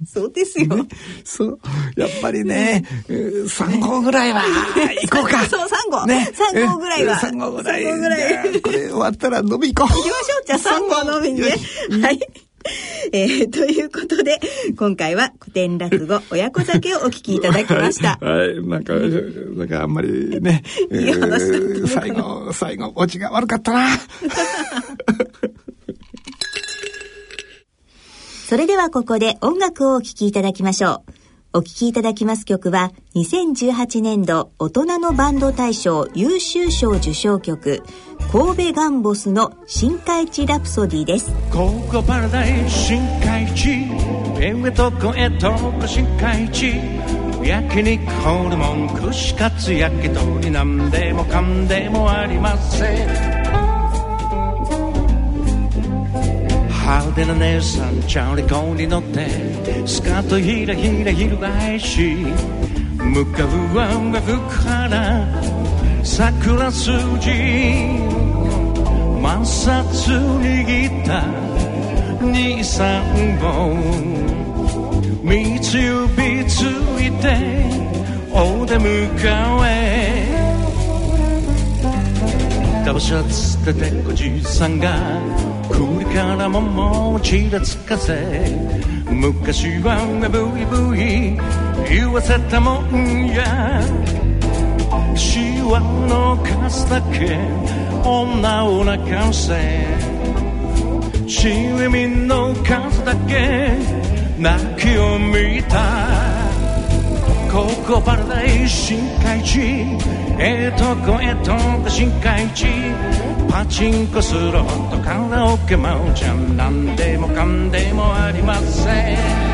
そうですよ、ね、そう。やっぱりね、3号ぐらいは、行こうか。そう、3号。ね。3号ぐらいは。3号ぐらい。3号ぐらい。これ終わったら飲み行こう。行きましょう。じゃあ3号飲みにね。はい。えー、ということで、今回は古典落語、親子酒をお聞きいただきました。はい、はい、なんか、なんかあんまりね、いい話だった最後、最後、オチが悪かったな。それではここで音楽をお聴きいただきましょう。お聴きいただきます曲は、2018年度大人のバンド大賞優秀賞受賞曲、神戸ガンボスの深海地ラプソディです。ここパラダイス深海地、上とこへとこ深海地、焼肉ホルモン串カツ焼き鳥なんでもかんでもありません。派手な姉さんチャリコに乗ってスカートひらひら翻し向かうは福原桜筋摩擦握った二三本三つ指ついてお出迎えダボシャツでておじさんが栗から桃をちらつかせ。昔はブイブイ言わせたもんや。シワの数だけ。女を泣かせ。市民の数だけ。泣きを見た。ここパラダイス深海地。ええとこえとこ深海地。パチンコスロットカラオケマウちゃん。何でもかんでもありません。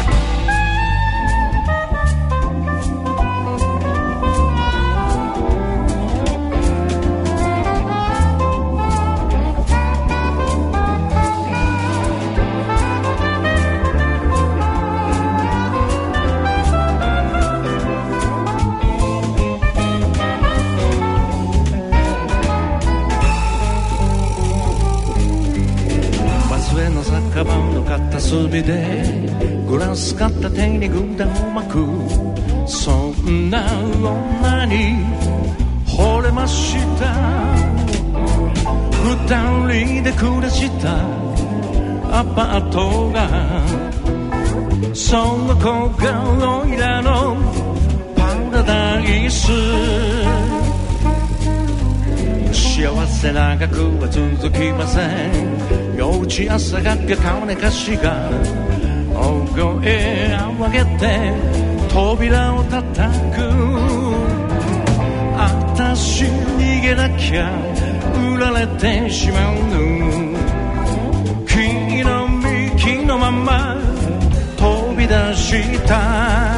くそんな女に惚れました。二人で暮らした。アパートがその子がおいらのパラダイス。幸せ長くは続きません。幼稚朝がけ金貸しが。声を上げて扉を叩く。あたし逃げなきゃ売られてしまうの。木の幹のまま飛び出した。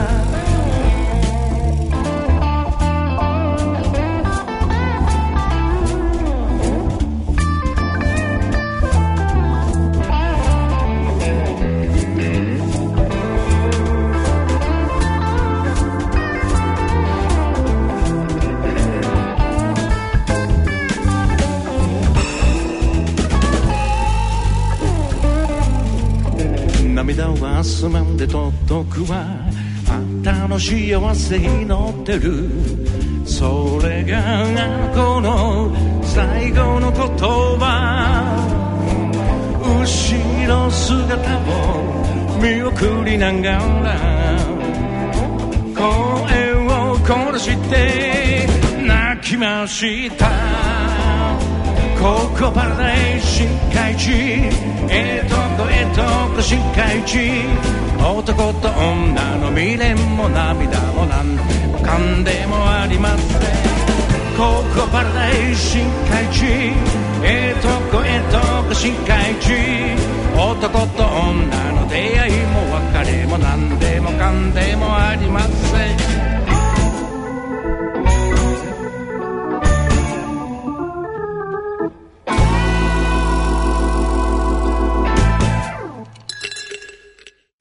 すまんで届くわあんたの幸せに乗ってるそれがあの子の最後の言葉後ろ姿を見送りながら声を殺して泣きました。ここパラダイス深海地ええとええと深海地男と女の未練も涙もなんでもかんでもありません。ここパラダイス深海地ええとこええとこ深海地男と女の出会いも別れもなんでもかんでもありません。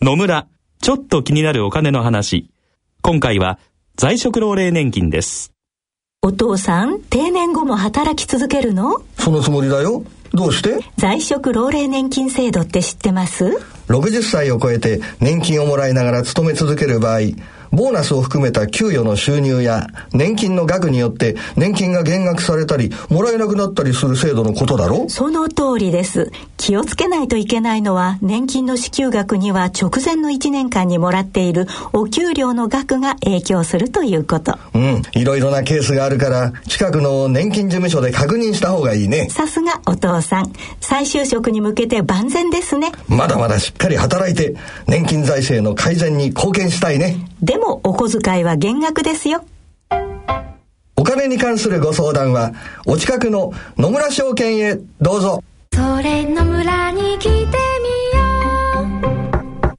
野村、ちょっと気になるお金の話。今回は在職老齢年金です。お父さん、定年後も働き続けるの？そのつもりだよ。どうして？在職老齢年金制度って知ってます ?60 歳を超えて年金をもらいながら勤め続ける場合、ボーナスを含めた給与の収入や年金の額によって年金が減額されたりもらえなくなったりする制度のことだろその通りです。気をつけないといけないのは年金の支給額には直前の1年間にもらっているお給料の額が影響するということ。うん、いろいろなケースがあるから近くの年金事務所で確認した方がいいね。さすがお父さん。再就職に向けて万全ですね。まだまだしっかり働いて年金財政の改善に貢献したいね。でもお小遣いは減額ですよ。お金に関するご相談はお近くの野村証券へどうぞ。それの村に来てみよう。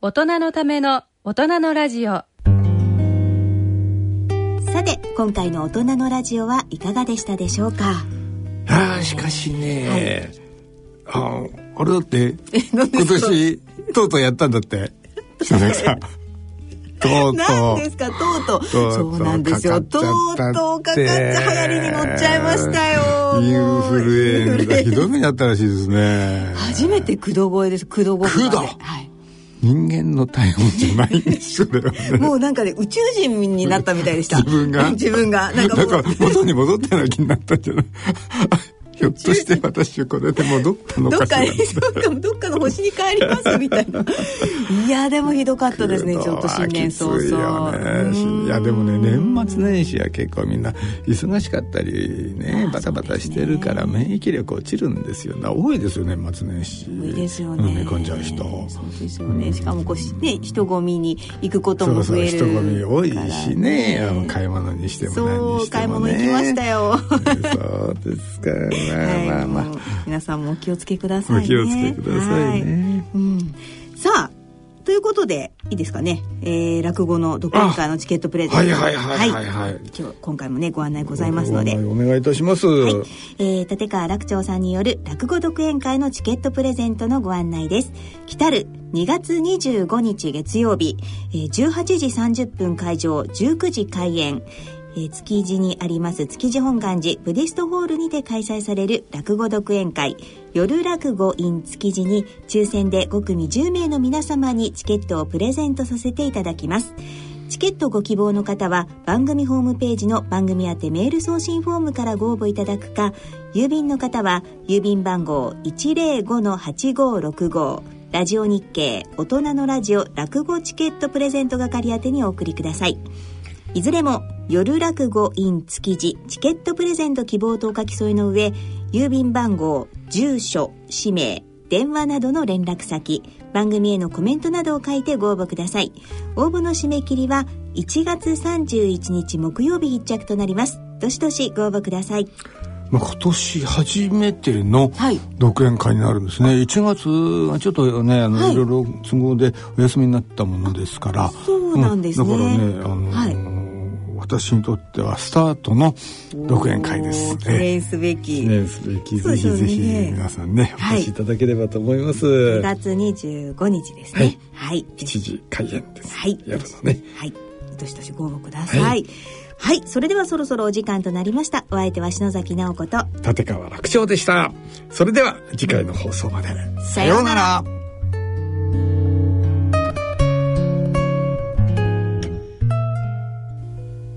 大人のための大人のラジオ。さて今回の大人のラジオはいかがでしたでしょうか？ああしかしね、ああれだって 今年とうとうやったんだって篠崎さん。とう何とですか？とうとう。そうなんですよ。とうとうかかっちゃ流行りに乗っちゃいましたよ。うインフルエンザひどい目にあったらしいですね。初めて駆動声です。駆動語駆動はい。人間の体温じゃないんですよね。もうなんかね宇宙人になったみたいでした。自分が。自分が。なんかもう。なんか元に戻ったような気になったんじゃない？ひょっとして私これで戻ったのどっかかどっかどっかの星に帰りますみたいな。いやでもひどかったですねちょっと新年早きついねいやでもね年末年始は結構みんな忙しかったりねバタバタしてるから免疫力落ちるんですよ。な多いですよ年末年始。多いですようんね寝込んじゃう人。そうですよね。しかもこうしね人混みに行くこともそうそう増える人混み多いしね。買い物にしても何そうにしてもね。買い物行きましたよ。そうですかまあまあ。皆さんもお気をつけくださいね。お気をつけくださいね。はい。うん、さあということでいいですかね、えー、落語の独演会のチケットプレゼント。はいはいはいはいはい。今日今回もねご案内ございますので。お願いいたします、えー、立川楽長さんによる落語独演会のチケットプレゼントのご案内です。来たる2月25日月曜日、えー、18時30分会場、19時開演。えー築地にあります築地本願寺ブディストホールにて開催される落語独演会夜落語 in 築地に抽選で5組10名の皆様にチケットをプレゼントさせていただきます。チケットご希望の方は番組ホームページの番組宛てメール送信フォームからご応募いただくか郵便の方は郵便番号105-8565ラジオ日経大人のラジオ落語チケットプレゼント係宛てにお送りくださいいずれも夜落語 in 築地チケットプレゼント希望とお書き添えの上郵便番号住所氏名電話などの連絡先番組へのコメントなどを書いてご応募ください。応募の締め切りは1月31日木曜日必着となります。どしどしご応募ください。まあ、今年初めてのはい。独演会になるんですね、1月はちょっとねあの、はい。い、ろいろ都合でお休みになったものですから。そうなんですね。うん。だからねあの、はい私にとってはスタートの独演会です。記念すべき、ねすべき。ぜひぜひ皆さんねおはい。越しいただければと思います、2月25日ですね。はい、7時開演です、はい。夜のね。はい。どしどしご応募ください。はい。それではそろそろお時間となりました。お相手は篠崎直子と。立川楽長でした。それでは次回の放送まで。さようなら